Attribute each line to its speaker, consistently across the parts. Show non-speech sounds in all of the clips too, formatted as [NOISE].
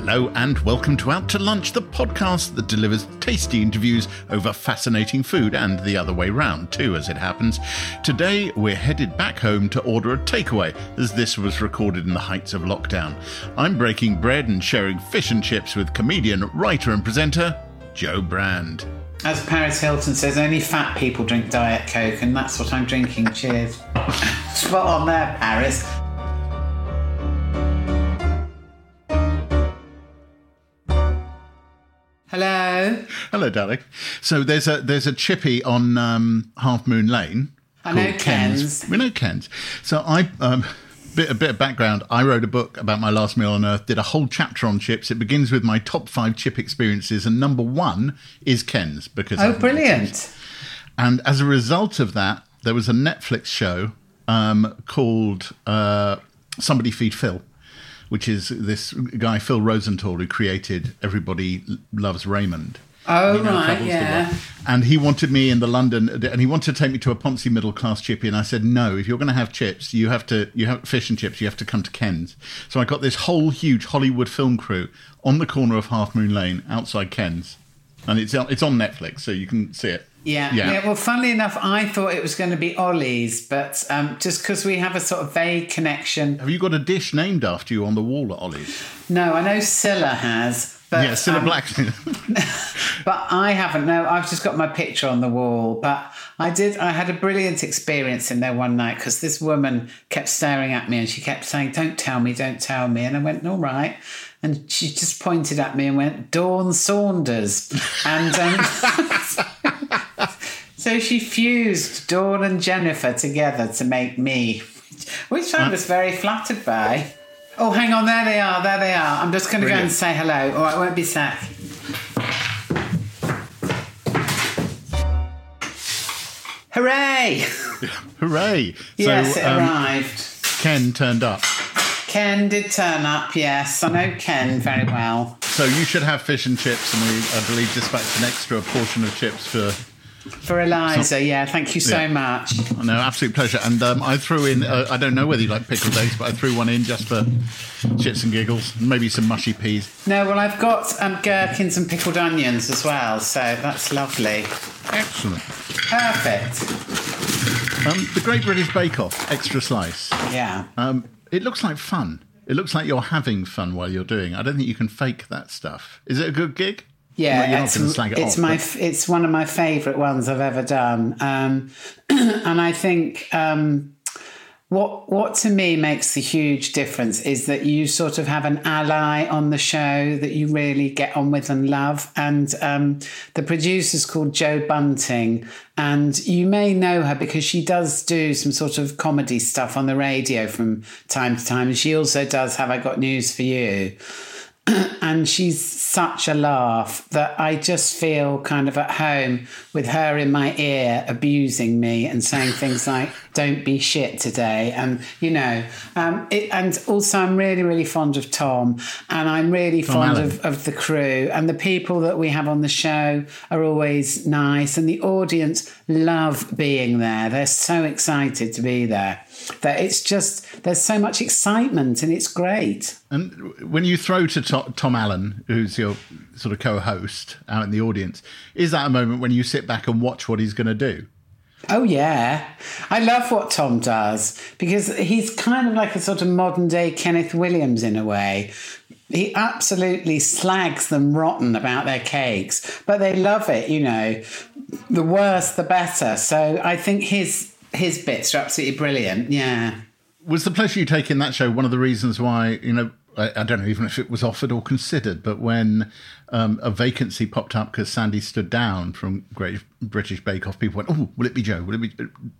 Speaker 1: Hello and welcome to Out to Lunch, the podcast that delivers tasty interviews over fascinating food and the other way round, too, as it happens. Today, we're headed back home to order a takeaway, as this was recorded in the heights of lockdown. I'm breaking bread and sharing fish and chips with comedian, writer, and presenter Jo Brand.
Speaker 2: As Paris Hilton says, only fat people drink Diet Coke, and that's what I'm drinking. Cheers. [LAUGHS] Spot on there, Paris. Hello.
Speaker 1: Darling. So there's a there's a chippy on um, Half Moon Lane.
Speaker 2: I know
Speaker 1: called
Speaker 2: Ken's.
Speaker 1: We know Ken's. So I um, bit a bit of background. I wrote a book about my last meal on Earth. Did a whole chapter on chips. It begins with my top five chip experiences, and number one is Ken's because
Speaker 2: Oh, brilliant.
Speaker 1: And as a result of that, there was a Netflix show um, called uh, Somebody Feed Phil, which is this guy Phil Rosenthal who created Everybody Loves Raymond.
Speaker 2: Oh,
Speaker 1: You know,
Speaker 2: right, yeah.
Speaker 1: And he wanted me in the London, and he wanted to take me to a Ponzi middle class chippy, and I said no. If you're going to have chips, you have to you have fish and chips. You have to come to Ken's. So I got this whole huge Hollywood film crew on the corner of Half Moon Lane outside Ken's, and it's on, it's on Netflix, so you can see it.
Speaker 2: Yeah.
Speaker 1: Yeah.
Speaker 2: yeah. Well, funnily enough, I thought it was going to be Ollie's, but um, just because we have a sort of vague connection.
Speaker 1: Have you got a dish named after you on the wall at Ollie's?
Speaker 2: No, I know Scylla has. But,
Speaker 1: yeah, Cilla
Speaker 2: um,
Speaker 1: Blacksmith. [LAUGHS]
Speaker 2: But I haven't. No, I've just got my picture on the wall. But I did. I had a brilliant experience in there one night because this woman kept staring at me and she kept saying, "Don't tell me, don't tell me." And I went, "All right." And she just pointed at me and went, "Dawn Saunders," and. Um, [LAUGHS] So she fused Dawn and Jennifer together to make me, which I was very flattered by. Oh, hang on, there they are, there they are. I'm just going to go and say hello. or right, won't be sack. Hooray! [LAUGHS]
Speaker 1: Hooray!
Speaker 2: Yes,
Speaker 1: so
Speaker 2: it
Speaker 1: um,
Speaker 2: arrived.
Speaker 1: Ken turned up.
Speaker 2: Ken did turn up, yes. I know Ken very well.
Speaker 1: So you should have fish and chips, and we, I believe, dispatched an extra portion of chips for.
Speaker 2: For Eliza, yeah, thank you so
Speaker 1: Yeah.
Speaker 2: much.
Speaker 1: No, absolute pleasure. And um, I threw in. Uh, I don't know whether you like pickled eggs, but I threw one in just for shits and giggles. Maybe some mushy peas.
Speaker 2: No, well, I've got um, gherkins and pickled onions as well, so that's lovely.
Speaker 1: Excellent.
Speaker 2: Perfect.
Speaker 1: Um, the Great British Bake Off extra slice.
Speaker 2: Yeah.
Speaker 1: Um, it looks like fun. It looks like you're having fun while you're doing. I don't think you can fake that stuff. Is it a good gig?
Speaker 2: Yeah, it's,
Speaker 1: it
Speaker 2: it's
Speaker 1: off,
Speaker 2: my
Speaker 1: but-
Speaker 2: it's one of my favourite ones I've ever done, um, [CLEARS THROAT] and I think um, what what to me makes the huge difference is that you sort of have an ally on the show that you really get on with and love, and um, the producer's called Joe Bunting, and you may know her because she does do some sort of comedy stuff on the radio from time to time, and she also does Have I Got News for You. [CLEARS THROAT] And she's such a laugh that I just feel kind of at home with her in my ear abusing me and saying things like "Don't be shit today," and you know, um, it, and also I'm really really fond of Tom, and I'm really fond of, of the crew and the people that we have on the show are always nice, and the audience love being there. They're so excited to be there that it's just there's so much excitement and it's great.
Speaker 1: And when you throw to To- Tom Allen, who's your sort of co-host out in the audience, is that a moment when you sit back and watch what he's going to do?
Speaker 2: Oh yeah, I love what Tom does because he's kind of like a sort of modern day Kenneth Williams in a way. He absolutely slags them rotten about their cakes, but they love it. You know, the worse the better. So I think his his bits are absolutely brilliant. Yeah.
Speaker 1: Was the pleasure you take in that show one of the reasons why you know? I, I don't know even if it was offered or considered, but when um, a vacancy popped up because Sandi stood down from Great British Bake Off, people went, "Oh, will it be Jo? Will it be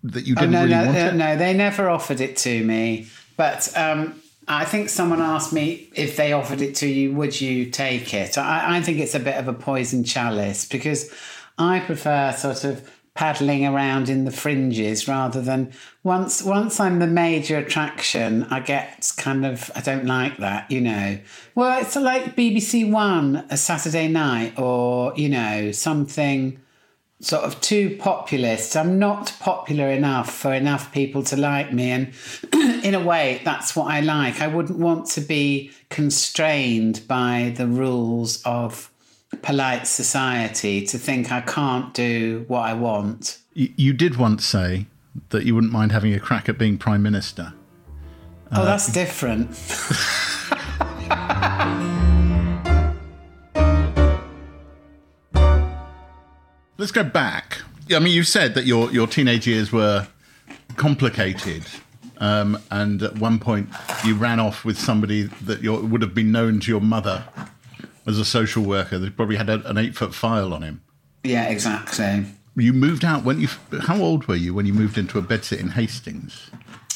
Speaker 1: that you
Speaker 2: Oh,
Speaker 1: didn't
Speaker 2: no,
Speaker 1: really
Speaker 2: no,
Speaker 1: want
Speaker 2: uh,
Speaker 1: it?"
Speaker 2: no, they never offered it to me. But um, I think someone asked me if they offered it to you, would you take it? I, I think it's a bit of a poison chalice because I prefer sort of paddling around in the fringes rather than once once I'm the major attraction I get kind of I don't like that you know well it's like BBC One a Saturday night or you know something sort of too populist. I'm not popular enough for enough people to like me. And [CLEARS THROAT] in a way, that's what I like. I wouldn't want to be constrained by the rules of polite society to think I can't do what I want.
Speaker 1: You, you did once say that you wouldn't mind having a crack at being prime minister.
Speaker 2: Oh, that's different. [LAUGHS]
Speaker 1: Let's go back. I mean, you said that your, your teenage years were complicated. Um, and at one point, you ran off with somebody that your, would have been known to your mother as a social worker. They probably had a, an eight foot file on him.
Speaker 2: Yeah, exactly.
Speaker 1: You moved out when you. How old were you when you moved into a bedsit in Hastings?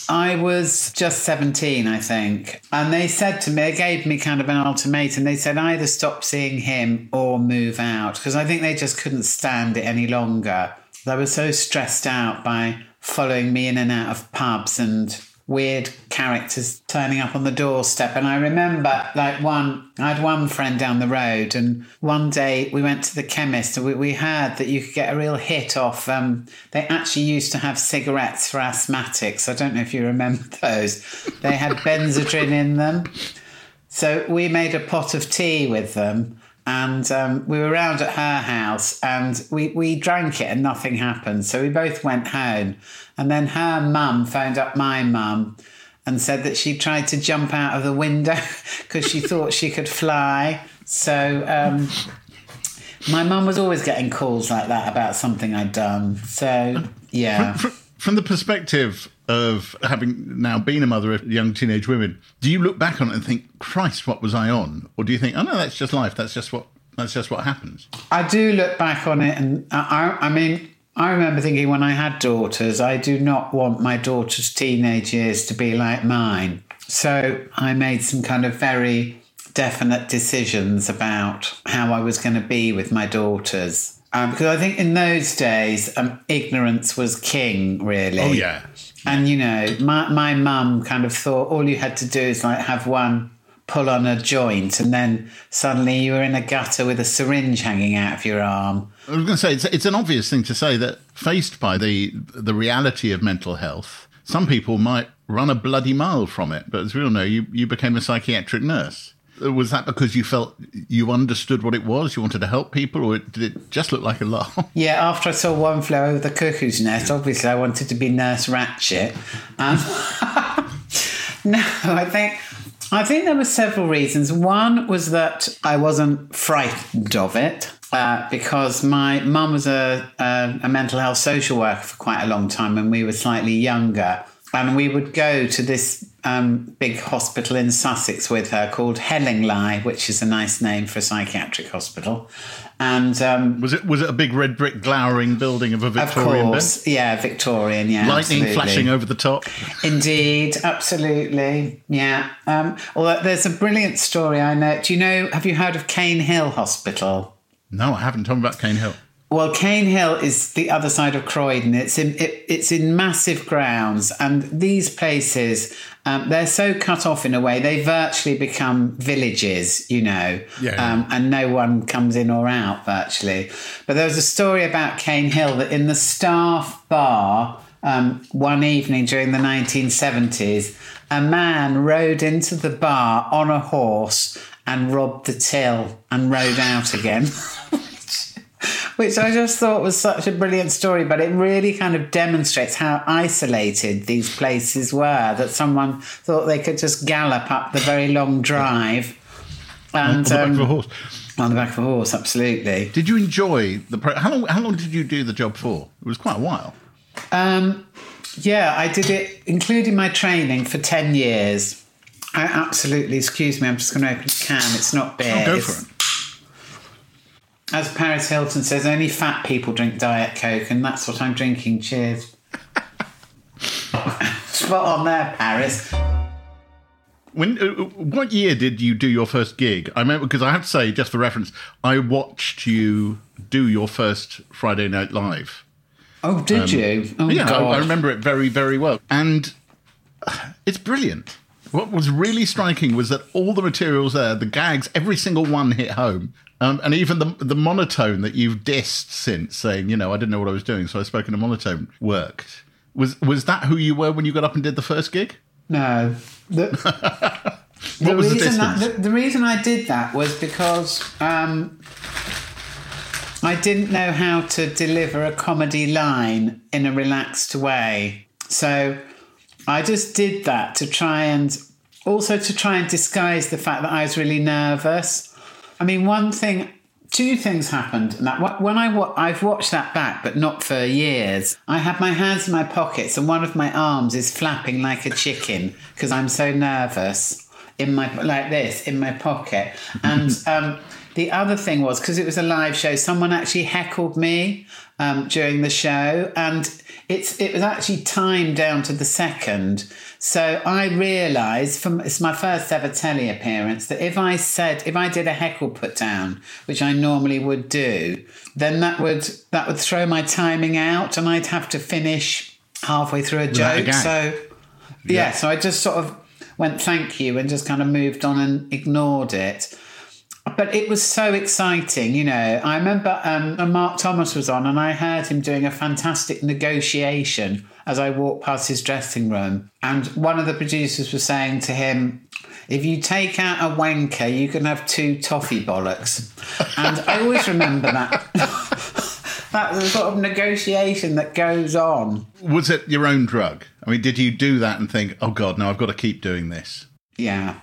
Speaker 2: I was just 17, I think. And they said to me, they gave me kind of an ultimatum. They said either stop seeing him or move out because I think they just couldn't stand it any longer. They were so stressed out by following me in and out of pubs and weird characters turning up on the doorstep. And I remember, like, one, I had one friend down the road, and one day we went to the chemist and we, we heard that you could get a real hit off. Um, they actually used to have cigarettes for asthmatics. I don't know if you remember [LAUGHS] those. They had [LAUGHS] Benzedrine in them. So we made a pot of tea with them and um, we were around at her house and we, we drank it and nothing happened. So we both went home. And then her mum phoned up my mum and said that she tried to jump out of the window [LAUGHS] because she thought she could fly. So um, my mum was always getting calls like that about something I'd done. So, yeah.
Speaker 1: From, from the perspective of having now been a mother of young teenage women, do you look back on it and think, Christ, what was I on? Or do you think, oh no, that's just life. That's just what that's just what happens.
Speaker 2: I do look back on it, and I, I mean, I remember thinking when I had daughters, I do not want my daughter's teenage years to be like mine. So I made some kind of very definite decisions about how I was going to be with my daughters. Um, because I think in those days, um, ignorance was king, really.
Speaker 1: Oh, yeah.
Speaker 2: And, you know, my, my mum kind of thought all you had to do is like have one pull on a joint and then suddenly you were in a gutter with a syringe hanging out of your arm.
Speaker 1: I was going to say, it's, it's an obvious thing to say that faced by the, the reality of mental health, some people might run a bloody mile from it. But as we all know, you, you became a psychiatric nurse. Was that because you felt you understood what it was? You wanted to help people, or did it just look like a laugh? [LAUGHS]
Speaker 2: Yeah, after I saw One Flew Over the Cuckoo's Nest, obviously I wanted to be Nurse Ratched. Um, [LAUGHS] no, I think I think there were several reasons. One was that I wasn't frightened of it. Uh, because my mum was a, a, a mental health social worker for quite a long time when we were slightly younger. And we would go to this um, big hospital in Sussex with her called Hellingly, which is a nice name for a psychiatric hospital. And um,
Speaker 1: was it was it a big red brick glowering building of a Victorian?
Speaker 2: Of course, yeah, Victorian, yeah.
Speaker 1: Lightning
Speaker 2: absolutely.
Speaker 1: flashing over the top.
Speaker 2: Indeed, absolutely, yeah. Um, although there's a brilliant story I know. Do you know? Have you heard of Cane Hill Hospital?
Speaker 1: No, I haven't. Tell me about Cane Hill.
Speaker 2: Well, Cane Hill is the other side of Croydon. It's in it, it's in massive grounds, and these places um, they're so cut off in a way they virtually become villages, you know,
Speaker 1: Yeah.
Speaker 2: um, and no one comes in or out virtually. But there was a story about Cane Hill that in the staff bar um, one evening during the 1970s, a man rode into the bar on a horse and robbed the till and rode out again. [LAUGHS] which I just thought was such a brilliant story, but it really kind of demonstrates how isolated these places were. That someone thought they could just gallop up the very long drive. And, on
Speaker 1: the back of a
Speaker 2: um,
Speaker 1: horse.
Speaker 2: on the back of a horse, absolutely.
Speaker 1: Did you enjoy the? Pro- how long? How long did you do the job for? It was quite a while.
Speaker 2: Um, yeah, I did it, including my training, for 10 years. I absolutely, excuse me, I'm just going to open a can. It's not beer.
Speaker 1: Oh, go for it.
Speaker 2: As Paris Hilton says, only fat people drink Diet Coke, and that's what I'm drinking. Cheers. [LAUGHS] Spot on there, Paris.
Speaker 1: When? Uh, what year did you do your first gig? I remember because I have to say, just for reference, I watched you do your first Friday Night Live.
Speaker 2: Oh, did you? Oh,
Speaker 1: Um, yeah, I. I remember it very, very well, and uh, it's brilliant. What was really striking was that all the materials there, the gags, every single one hit home. Um, and even the the monotone that you've dissed since, saying, you know, I didn't know what I was doing, so I spoke in a monotone, worked. Was was that who you were when you got up and did the first gig?
Speaker 2: No. The, [LAUGHS]
Speaker 1: What was the
Speaker 2: reason that,
Speaker 1: distance?
Speaker 2: the, the reason I did that was because um, I didn't know how to deliver a comedy line in a relaxed way. So I just did that to try and also to try and disguise the fact that I was really nervous. I mean, one thing, two things happened. And that when I wa- I've watched that back, but not for years. I had my hands in my pockets, and one of my arms is flapping like a chicken because I'm so nervous. In my like this in my pocket, and [LAUGHS] um, the other thing was because it was a live show, someone actually heckled me um, during the show, and it's it was actually timed down to the second. So I realised from it's my first ever telly appearance that if I said if I did a heckle put down, which I normally would do, then that would that would throw my timing out, and I'd have to finish halfway through a joke. So yeah, so I just sort of went thank you and just kind of moved on and ignored it. But it was so exciting, you know. I remember um, Mark Thomas was on, and I heard him doing a fantastic negotiation as I walked past his dressing room. And one of the producers was saying to him, if you take out a wanker, you can have two toffee bollocks. And I always remember that. [LAUGHS] That's the sort of negotiation that goes on.
Speaker 1: Was it your own drug? I mean, did you do that and think, oh God, no, I've got to keep doing this?
Speaker 2: Yeah.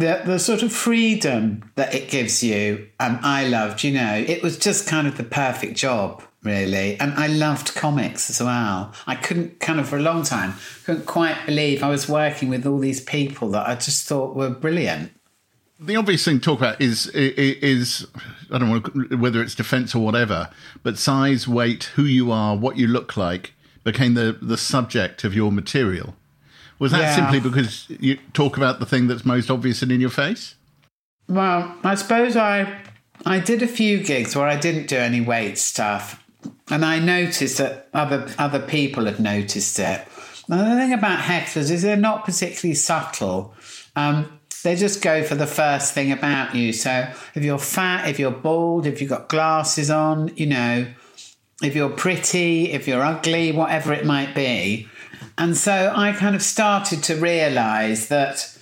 Speaker 2: The, the sort of freedom that it gives you, um, I loved, you know, it was just kind of the perfect job, really. And I loved comics as well. I couldn't kind of, for a long time, couldn't quite believe I was working with all these people that I just thought were brilliant.
Speaker 1: The obvious thing to talk about is is I don't know whether it's defense or whatever, but size, weight, who you are, what you look like became the the subject of your material. Was that
Speaker 2: Yeah.
Speaker 1: simply because you talk about the thing that's most obvious and in your face?
Speaker 2: Well, I suppose I I did a few gigs where I didn't do any weight stuff, and I noticed that other other people had noticed it. And the thing about hecklers is they're not particularly subtle. Um, they just go for the first thing about you. So if you're fat, if you're bald, if you've got glasses on, you know, if you're pretty, if you're ugly, whatever it might be. And so I kind of started to realize that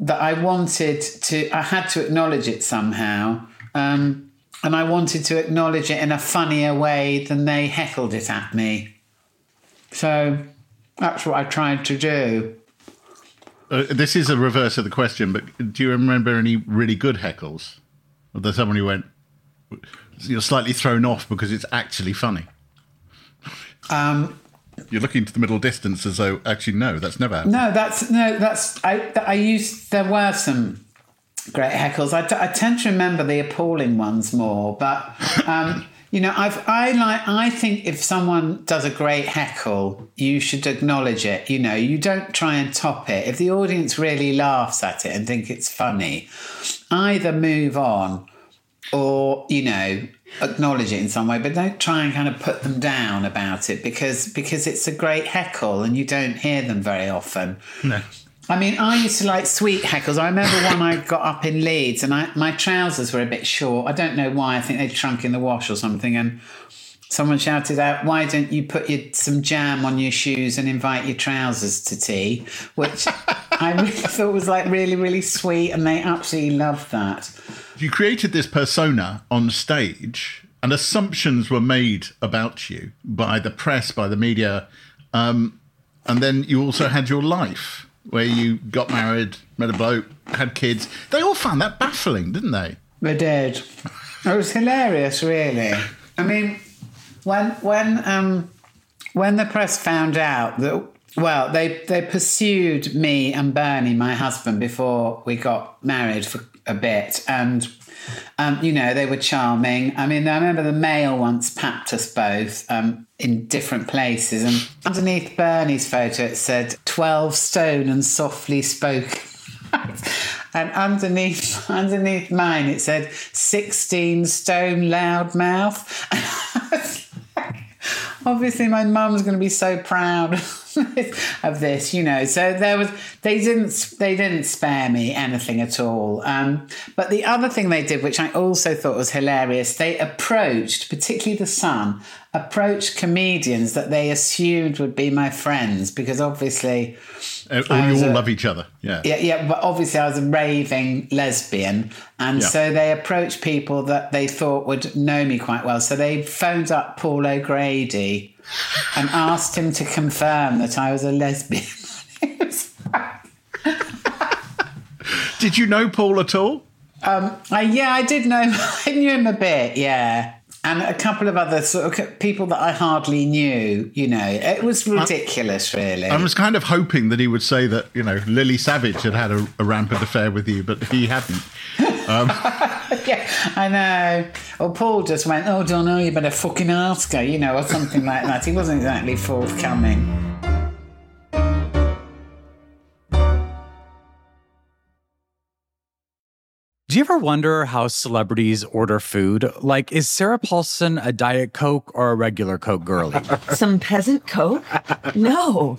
Speaker 2: that I wanted to, I had to acknowledge it somehow. Um, and I wanted to acknowledge it in a funnier way than they heckled it at me. So that's what I tried to do.
Speaker 1: Uh, this is a reverse of the question, but do you remember any really good heckles? Or there's someone who went, you're slightly thrown off because it's actually funny.
Speaker 2: Um,
Speaker 1: You're looking to the middle distance as though, actually, no, that's never happened.
Speaker 2: no, that's no, that's I. I used. There were some great heckles. I, t- I tend to remember the appalling ones more, but um, [LAUGHS] you know, I've I like. I think if someone does a great heckle, you should acknowledge it. You know, you don't try and top it. If the audience really laughs at it and think it's funny, either move on or you know acknowledge it in some way but don't try and kind of put them down about it because because it's a great heckle and you don't hear them very often
Speaker 1: No.
Speaker 2: I mean, I used to like sweet heckles. I remember one I got up in Leeds and I, my trousers were a bit short. I don't know why. I think they'd shrunk in the wash or something. And someone shouted out, "Why don't you put your, some jam on your shoes and invite your trousers to tea?" Which [LAUGHS] I really [LAUGHS] thought was like really, really sweet, and they absolutely loved that.
Speaker 1: You created this persona on stage, and assumptions were made about you by the press, by the media, um, and then you also had your life where you got married, met a bloke, had kids. They all found that baffling, didn't they?
Speaker 2: They did. It was hilarious, really. I mean, when when um when the press found out that well, they they pursued me and Bernie, my husband, before we got married for a bit, and um, you know they were charming. I mean, I remember the Mail once papped us both um, in different places, and underneath Bernie's photo it said twelve stone and softly spoken. [LAUGHS] and underneath [LAUGHS] underneath mine it said 16 stone loud loudmouth [LAUGHS] obviously my mum's going to be so proud [LAUGHS] of this, you know. So there was they didn't they didn't spare me anything at all. Um, but the other thing they did, which I also thought was hilarious, they approached, particularly the Sun, approached comedians that they assumed would be my friends because obviously.
Speaker 1: Uh, you all a, love each other, yeah.
Speaker 2: Yeah, yeah, but obviously I was a raving lesbian, and yeah. so they approached people that they thought would know me quite well. So they phoned up Paul O'Grady and asked him to confirm that I was a lesbian.
Speaker 1: did you know Paul at all?
Speaker 2: Um, I, yeah, I did know. [LAUGHS] I knew him a bit. Yeah, and a couple of other sort of people that I hardly knew. You know, it was ridiculous, really.
Speaker 1: I was kind of hoping that he would say that you know Lily Savage had had a, a rampant affair with you, but he hadn't. Um. [LAUGHS]
Speaker 2: yeah, I know. Or Paul just went, "Oh, don't know, you better fucking ask her," you know, or something like that. He wasn't exactly forthcoming.
Speaker 3: Do you ever wonder how celebrities order food? Like, is Sarah Paulson a Diet Coke or a regular Coke girlie? [LAUGHS]
Speaker 4: Some peasant Coke? No.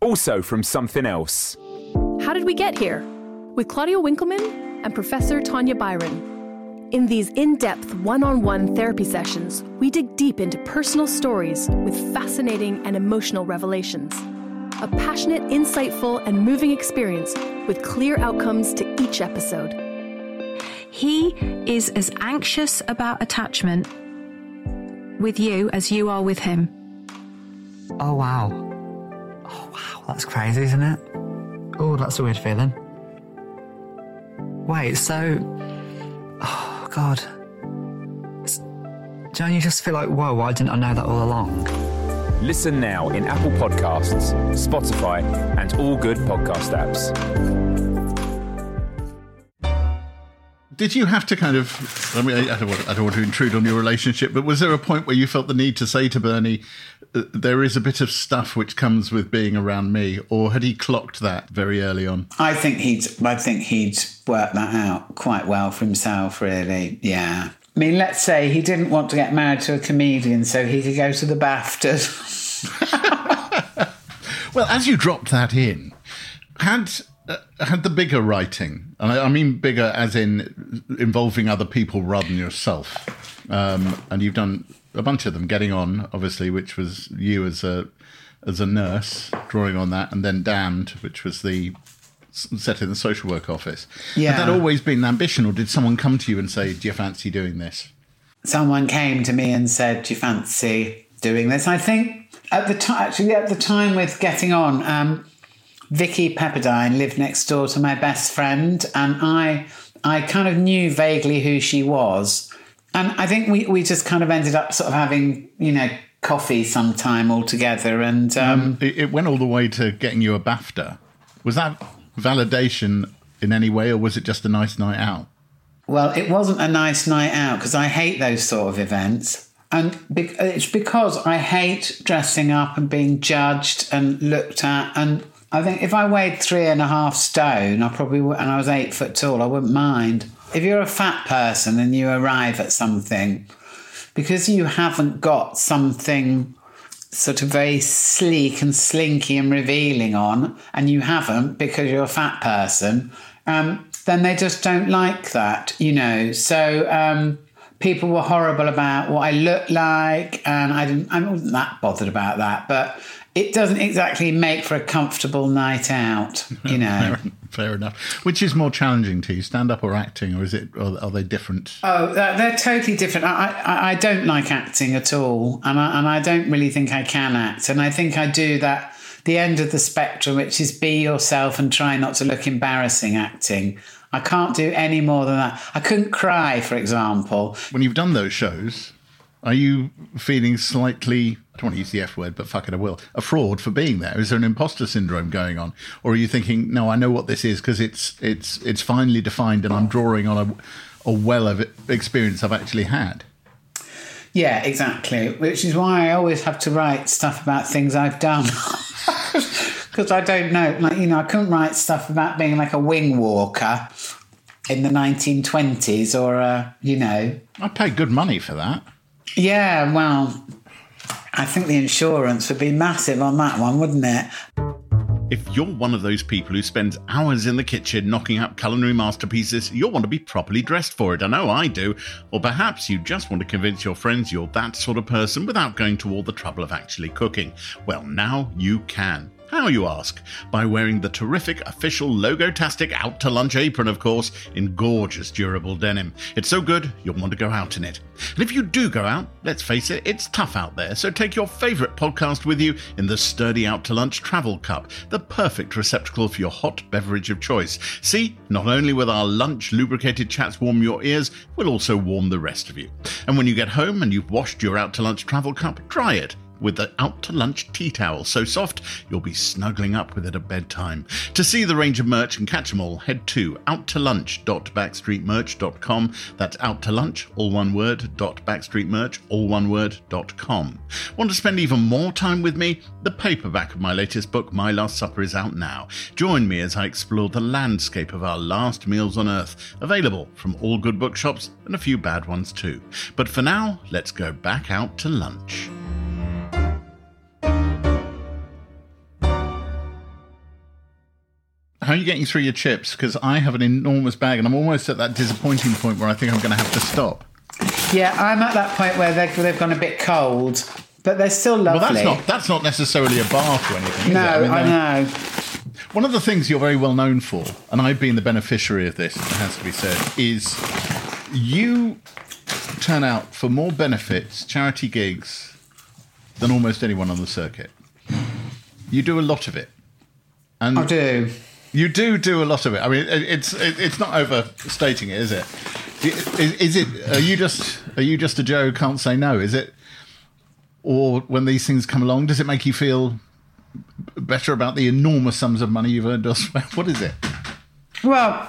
Speaker 5: Also from Something Else.
Speaker 6: How did we get here? With Claudia Winkleman and Professor Tanya Byron. In these in depth one on one therapy sessions, we dig deep into personal stories with fascinating and emotional revelations. A passionate, insightful, and moving experience with clear outcomes to each episode.
Speaker 7: He is as anxious about attachment with you as you are with him.
Speaker 8: Oh, wow. Oh, wow, that's crazy, isn't it? Oh, that's a weird feeling. Wait, so. Oh, God. It's... Don't you just feel like, whoa, why didn't I know that all along?
Speaker 5: Listen now in Apple Podcasts, Spotify, and all good podcast apps.
Speaker 1: Did you have to kind of? I mean, I don't, want, I don't want to intrude on your relationship, but was there a point where you felt the need to say to Bernie, there is a bit of stuff which comes with being around me, or had he clocked that very early on?
Speaker 2: I think he'd. I think he'd worked that out quite well for himself. Really, yeah. I mean, let's say he didn't want to get married to a comedian, so he could go to the BAFTAs. [LAUGHS]
Speaker 1: well, as you dropped that in, had uh, had the bigger writing, and I, I, mean bigger as in involving other people rather than yourself, um, and you've done a bunch of them getting on, obviously, which was you as a as a nurse drawing on that, and then Damned, which was the set in the social work office. Yeah, had that always been an ambition, or did someone come to you and say, "Do you fancy doing this?"
Speaker 2: Someone came to me and said, "Do you fancy doing this?" I think at the time, actually, at the time with getting on, um, Vicki Pepperdine lived next door to my best friend, and I I kind of knew vaguely who she was and I think we, we just kind of ended up sort of having, you know, coffee sometime all together. And um, um,
Speaker 1: it, it, went all the way to getting you a BAFTA. Was that validation in any way, or was it just a nice night out?
Speaker 2: Well, it wasn't a nice night out because I hate those sort of events. And it's because I hate dressing up and being judged and looked at. And I think if I weighed three and a half stone, I probably would, and I was eight foot tall, I wouldn't mind. If you're a fat person and you arrive at something, because you haven't got something sort of very sleek and slinky and revealing on, and you haven't because you're a fat person, um, then they just don't like that, you know. So um, people were horrible about what I looked like, and I didn't. I wasn't that bothered about that, but it doesn't exactly make for a comfortable night out, you [LAUGHS] know.
Speaker 1: fair, fair, enough. Which is more challenging to you, stand up or acting, or is it? Or are they different?
Speaker 2: Oh, they're totally different. I, I, I don't like acting at all, and I, and I don't really think I can act. And I think I do that the end of the spectrum, which is be yourself and try not to look embarrassing acting. I can't do any more than that. I couldn't cry, for example.
Speaker 1: When you've done those shows, Are you feeling slightly, I don't want to use the F word, but fuck it, I will, a fraud for being there? Is there an imposter syndrome going on? Or are you thinking, no, I know what this is because it's, it's, it's finely defined and I'm drawing on a, a well of experience I've actually had?
Speaker 2: Yeah, exactly. Which is why I always have to write stuff about things I've done. [LAUGHS] Because I don't know, like, you know, I couldn't write stuff about being like a wing walker in the 1920s or, uh, you know.
Speaker 1: I paid good money for that.
Speaker 2: Yeah, well, I think the insurance would be massive on that one, wouldn't it?
Speaker 1: If you're one of those people who spends hours in the kitchen knocking up culinary masterpieces, you'll want to be properly dressed for it. I know I do. Or perhaps you just want to convince your friends you're that sort of person without going to all the trouble of actually cooking. Well, now you can. How, you ask? By wearing the terrific official Logotastic Out to Lunch apron, of course, in gorgeous durable denim. It's so good, you'll want to go out in it. And if you do go out, let's face it, it's tough out there, so take your favourite podcast with you in the sturdy Out to Lunch travel cup, the perfect receptacle for your hot beverage of choice. See, not only will our lunch lubricated chats warm your ears, we'll also warm the rest of you. And when you get home and you've washed your Out to Lunch travel cup, dry it with the out to lunch tea towel so soft you'll be snuggling up with it at bedtime. To see the range of merch and catch them all, head to outtolunch.backstreetmerch.com. That's out to lunch, all one word, dot backstreetmerch, all one word, dot com. Want to spend even more time with me? The paperback of my latest book, My Last Supper, is out now. Join me as I explore the landscape of our last meals on earth, available from all good bookshops and a few bad ones too. But for now, let's go back out to lunch. How are you getting through your chips? Because I have an enormous bag and I'm almost at that disappointing point where I think I'm going to have to stop.
Speaker 2: Yeah, I'm at that point where they've, they've gone a bit cold, but they're still lovely.
Speaker 1: Well, that's not that's not necessarily a bath or anything.
Speaker 2: no,
Speaker 1: I, mean,
Speaker 2: I know.
Speaker 1: One of the things you're very well known for, and I've been the beneficiary of this, it has to be said, is you turn out for more benefits, charity gigs, than almost anyone on the circuit. You do a lot of it.
Speaker 2: And I do.
Speaker 1: You do do a lot of it. I mean, it's it's not overstating it, is it? Is it? Are you just are you just a Jo who can't say no? Is it? Or when these things come along, does it make you feel better about the enormous sums of money you've earned elsewhere? [LAUGHS] What is it?
Speaker 2: Well,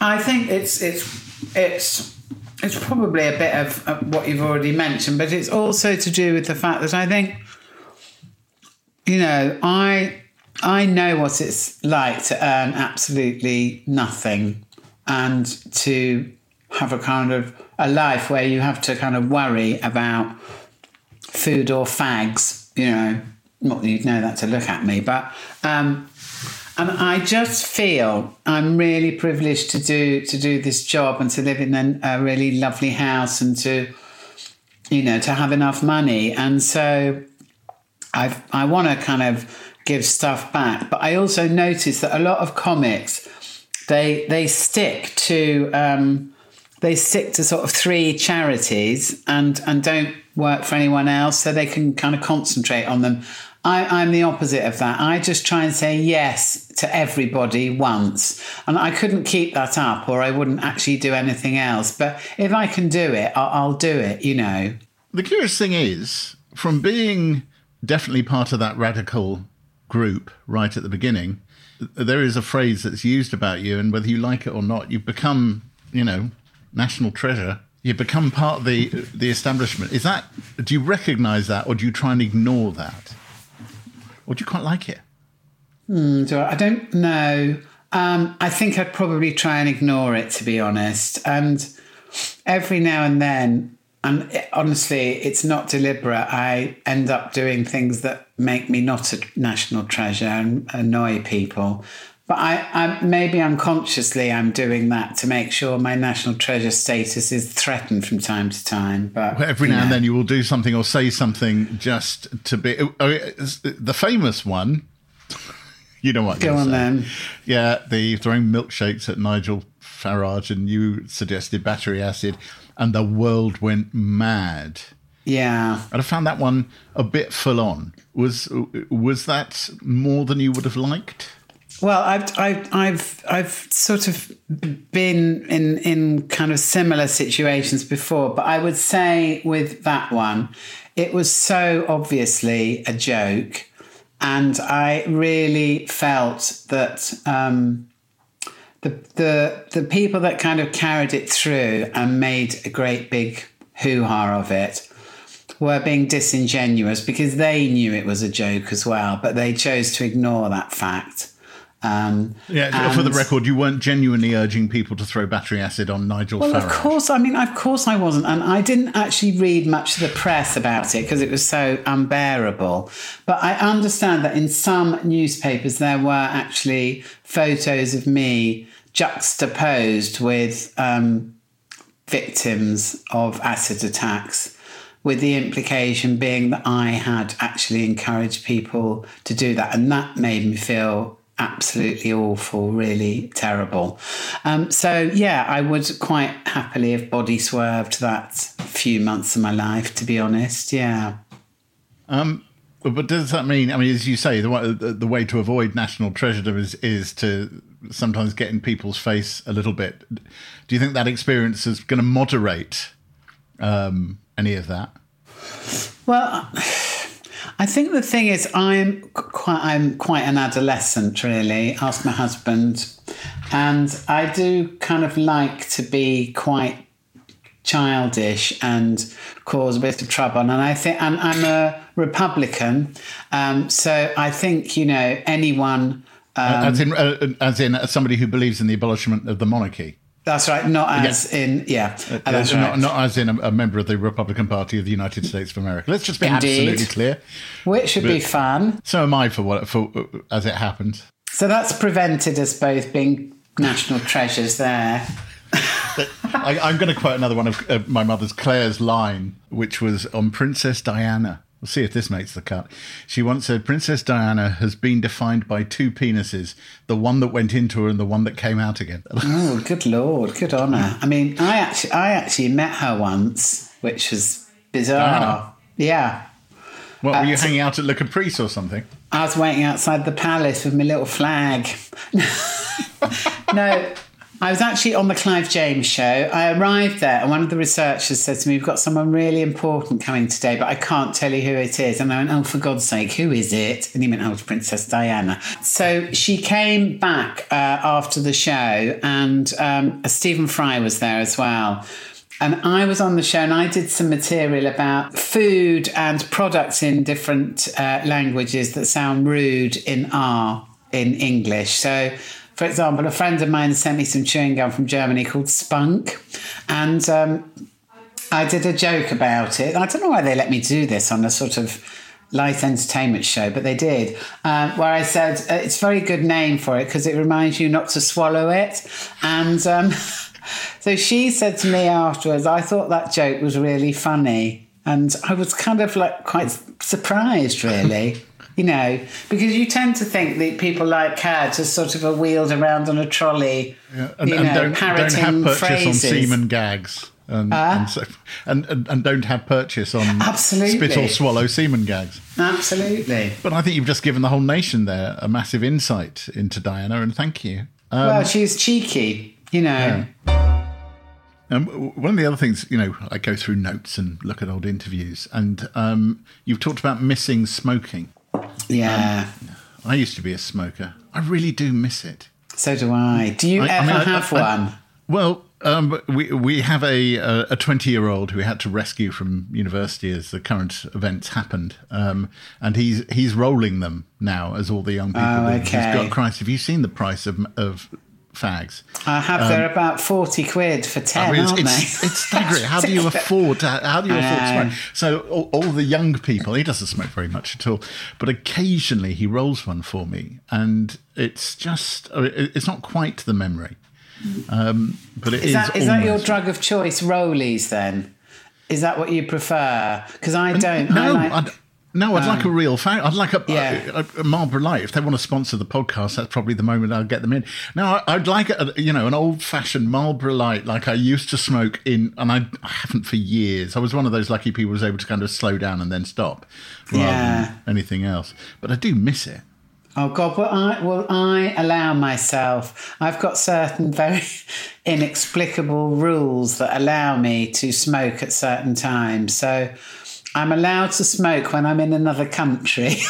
Speaker 2: I think it's it's it's it's probably a bit of what you've already mentioned, but it's also to do with the fact that I think, you know, I I know what it's like to earn absolutely nothing and to have a kind of a life where you have to kind of worry about food or fags, you know, not that you'd know that to look at me, but um, and I just feel I'm really privileged to do to do this job and to live in a, a really lovely house and to you know to have enough money. And so I I want to kind of give stuff back. But I also noticed that a lot of comics they they stick to um, they stick to sort of three charities and and don't work for anyone else, so they can kind of concentrate on them. I, I'm the opposite of that. I just try and say yes to everybody once. And I couldn't keep that up or I wouldn't actually do anything else. But if I can do it, I'll, I'll do it, you know.
Speaker 1: The curious thing is, from being definitely part of that radical group right at the beginning, there is a phrase that's used about you, and whether you like it or not, you become, you know, national treasure. You become part of the the establishment. Is that? Do you recognise that, or do you try and ignore that, or do you quite like it?
Speaker 2: Hmm, do I, I don't know. Um, I think I'd probably try and ignore it, to be honest. And every now and then, and it, honestly, it's not deliberate. I end up doing things that make me not a national treasure and annoy people. But I, I maybe unconsciously I'm doing that to make sure my national treasure status is threatened from time to time. But
Speaker 1: well, every now know. and then you will do something or say something just to be oh, oh the famous one. [LAUGHS] You know what?
Speaker 2: Go on
Speaker 1: say.
Speaker 2: then.
Speaker 1: Yeah, the throwing milkshakes at Nigel Farage, and you suggested battery acid and the world went mad.
Speaker 2: Yeah,
Speaker 1: and I found that one a bit full on. Was was that more than you would have liked?
Speaker 2: Well, I've, I've, I've, I've sort of been in, in kind of similar situations before, but I would say with that one, it was so obviously a joke. And I really felt that um, the, the, the people that kind of carried it through and made a great big hoo ha of it were being disingenuous because they knew it was a joke as well, but they chose to ignore that fact. Um,
Speaker 1: Yeah, for the record, you weren't genuinely urging people to throw battery acid on Nigel
Speaker 2: Well,
Speaker 1: Farage.
Speaker 2: of course. I mean, of course I wasn't. And I didn't actually read much of the press about it because it was so unbearable. But I understand that in some newspapers there were actually photos of me juxtaposed with um, victims of acid attacks, with the implication being that I had actually encouraged people to do that. And that made me feel absolutely awful, really terrible. Um, so, yeah, I would quite happily have body swerved that few months of my life, to be honest. Yeah.
Speaker 1: Um, but does that mean? I mean, as you say, the way, the, way to avoid national treasure is is to sometimes get in people's face a little bit. Do you think that experience is going to moderate um, any of that?
Speaker 2: Well, I think the thing is, I'm quite, I'm quite an adolescent, really. Ask my husband, and I do kind of like to be quite childish and cause a bit of trouble. And I think, and I'm a Republican, um, so I think you know anyone. Um,
Speaker 1: as in, as in, as somebody who believes in the abolishment of the monarchy.
Speaker 2: That's right, not as in yeah. That's
Speaker 1: Uh,
Speaker 2: right.
Speaker 1: not, not as in a, a member of the Republican Party of the United States of America. Let's just be
Speaker 2: Indeed.
Speaker 1: absolutely clear.
Speaker 2: Which would be fun.
Speaker 1: So am I for what for as it happens.
Speaker 2: So that's prevented us both being national treasures there. [LAUGHS]
Speaker 1: I, I'm going to quote another one of uh, my mother's Claire's line, which was on Princess Diana. We'll see if this makes the cut. She once said, Princess Diana has been defined by two penises, the one that went into her and the one that came out again. [LAUGHS]
Speaker 2: Oh, good lord, good honour. I mean, I actually, I actually met her once, which was bizarre.
Speaker 1: Diana?
Speaker 2: Yeah,
Speaker 1: What, were you
Speaker 2: Uh,
Speaker 1: hanging out at Le Caprice or something?
Speaker 2: I was waiting outside the palace with my little flag. [LAUGHS] no, I was actually on the Clive James show. I arrived there, and one of the researchers said to me, "We've got someone really important coming today, but I can't tell you who it is." And I went, "Oh, for God's sake, who is it?" And he went, "Oh, it's Princess Diana." So she came back uh, after the show, and um, Stephen Fry was there as well. And I was on the show and I did some material about food and products in different uh, languages that sound rude in R in English. So, for example, a friend of mine sent me some chewing gum from Germany called Spunk. And um, I did a joke about it. I don't know why they let me do this on a sort of light entertainment show, but they did. Um, where I said uh, it's a very good name for it because it reminds you not to swallow it. And um, [LAUGHS] so she said to me afterwards, I thought that joke was really funny. And I was kind of like quite surprised, really. [LAUGHS] You know, because you tend to think that people like her just sort of a wheeled around on a trolley,
Speaker 1: And,
Speaker 2: you
Speaker 1: and
Speaker 2: know,
Speaker 1: don't, don't have purchase
Speaker 2: phrases.
Speaker 1: on semen gags. And, and, so, and, and and don't have purchase on
Speaker 2: Absolutely.
Speaker 1: spit or swallow semen gags.
Speaker 2: Absolutely.
Speaker 1: But I think you've just given the whole nation there a massive insight into Diana, and thank you. Um,
Speaker 2: well, she's cheeky, you know.
Speaker 1: Um, one of the other things, you know, I go through notes and look at old interviews, and um, you've talked about missing smoking.
Speaker 2: Yeah.
Speaker 1: I used to be a smoker. I really do miss it.
Speaker 2: So do I. Do you
Speaker 1: I- I
Speaker 2: ever
Speaker 1: mean,
Speaker 2: have
Speaker 1: I- I-
Speaker 2: one?
Speaker 1: Well, um, we we have a a twenty year old who we had to rescue from university as the current events happened, um, and he's he's rolling them now as all the young people.
Speaker 2: Oh,
Speaker 1: do. He's
Speaker 2: okay.
Speaker 1: got Christ. Have you seen the price of of fags?
Speaker 2: I have.
Speaker 1: Um,
Speaker 2: They're about 40 quid for 10,
Speaker 1: I mean, it's,
Speaker 2: aren't
Speaker 1: it's,
Speaker 2: they?
Speaker 1: it's staggering. [LAUGHS] How do you afford to, how do you afford to smoke? So all, all the young people, he doesn't smoke very much at all, but occasionally he rolls one for me, and it's just it's not quite the memory, um, but it
Speaker 2: Is
Speaker 1: is.
Speaker 2: that, is that your drug of choice, rollies, then? Is that what you prefer? Because I don't. I
Speaker 1: No,
Speaker 2: like,
Speaker 1: I'd, no, I'd
Speaker 2: Um,
Speaker 1: like a real fag. I'd like a,
Speaker 2: Yeah.
Speaker 1: a, a Marlboro Light. If they want to sponsor the podcast, that's probably the moment I'll get them in. No, I, I'd like a, you know an old fashioned Marlboro Light, like I used to smoke in, and I, I haven't for years. I was one of those lucky people who was able to kind of slow down and then stop, rather
Speaker 2: Yeah.
Speaker 1: than anything else. But I do miss it.
Speaker 2: Oh God, will I will I allow myself? I've got certain very [LAUGHS] inexplicable rules that allow me to smoke at certain times. So I'm allowed to smoke when I'm in another country. [LAUGHS]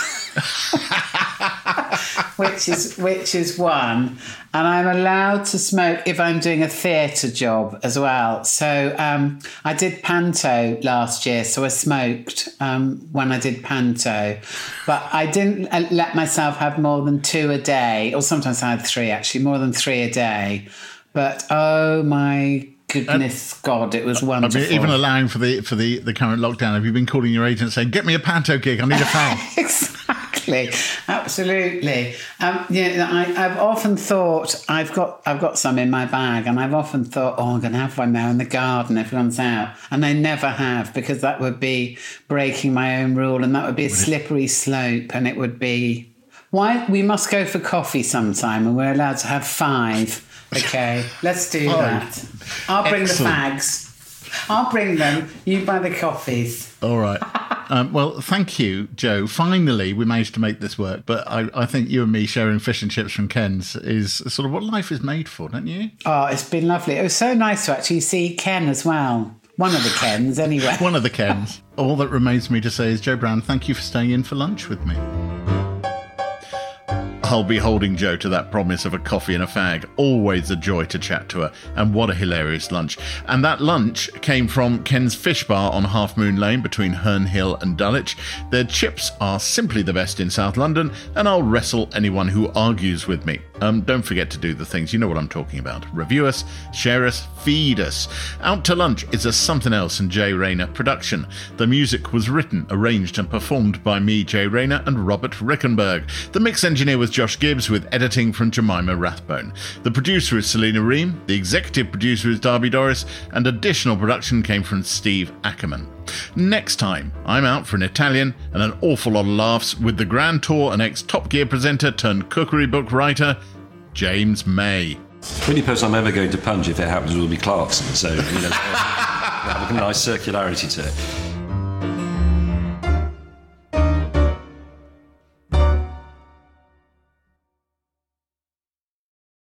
Speaker 2: which is which is one, and I'm allowed to smoke if I'm doing a theatre job as well. So um, I did panto last year, so I smoked um, when I did panto, but I didn't uh, let myself have more than two a day, or sometimes I had three actually, more than three a day. But oh my goodness God, it was wonderful.
Speaker 1: I mean, even allowing for the for the, the current lockdown, have you been calling your agent saying, "Get me a panto gig. I need a fan." [LAUGHS]
Speaker 2: exactly, absolutely. Um, yeah, I, have often thought I've got I've got some in my bag, and I've often thought, "Oh, I'm going to have one now in the garden. if Everyone's out," and I never have because that would be breaking my own rule, and that would be a slippery slope, and it would be. Why we must go for coffee sometime, and we're allowed to have five. Okay, let's do that. I'll bring excellent. the fags. I'll bring them. You buy the coffees.
Speaker 1: All right. Um, well, thank you, Jo. Finally, we managed to make this work. But I, I, think you and me sharing fish and chips from Ken's is sort of what life is made for, don't you?
Speaker 2: Oh, it's been lovely. It was so nice to actually see Ken as well. One of the Kens, anyway. [LAUGHS]
Speaker 1: One of the Kens. All that remains for me to say is, Jo Brand, thank you for staying in for lunch with me. I'll be holding Jo to that promise of a coffee and a fag. Always a joy to chat to her, and what a hilarious lunch. And that lunch came from Ken's Fish Bar on Half Moon Lane between Herne Hill and Dulwich. Their chips are simply the best in South London, and I'll wrestle anyone who argues with me. Um, don't forget to do the things, you know what I'm talking about. Review us, share us, feed us. Out to Lunch is a Somethin' Else and Jay Rayner production. The music was written, arranged, and performed by me, Jay Rayner, and Robert Rickenberg. The mix engineer was Josh Gibbs, with editing from Jemima Rathbone. The producer is Selena Ream, the executive producer is Darby Dorras, and additional production came from Steve Ackerman. Next time, I'm out for an Italian and an awful lot of laughs with the Grand Tour and ex Top Gear presenter turned cookery book writer, James May.
Speaker 9: The only person I'm ever going to punch if it happens will be Clarkson, so, you know, [LAUGHS] have a nice circularity to it.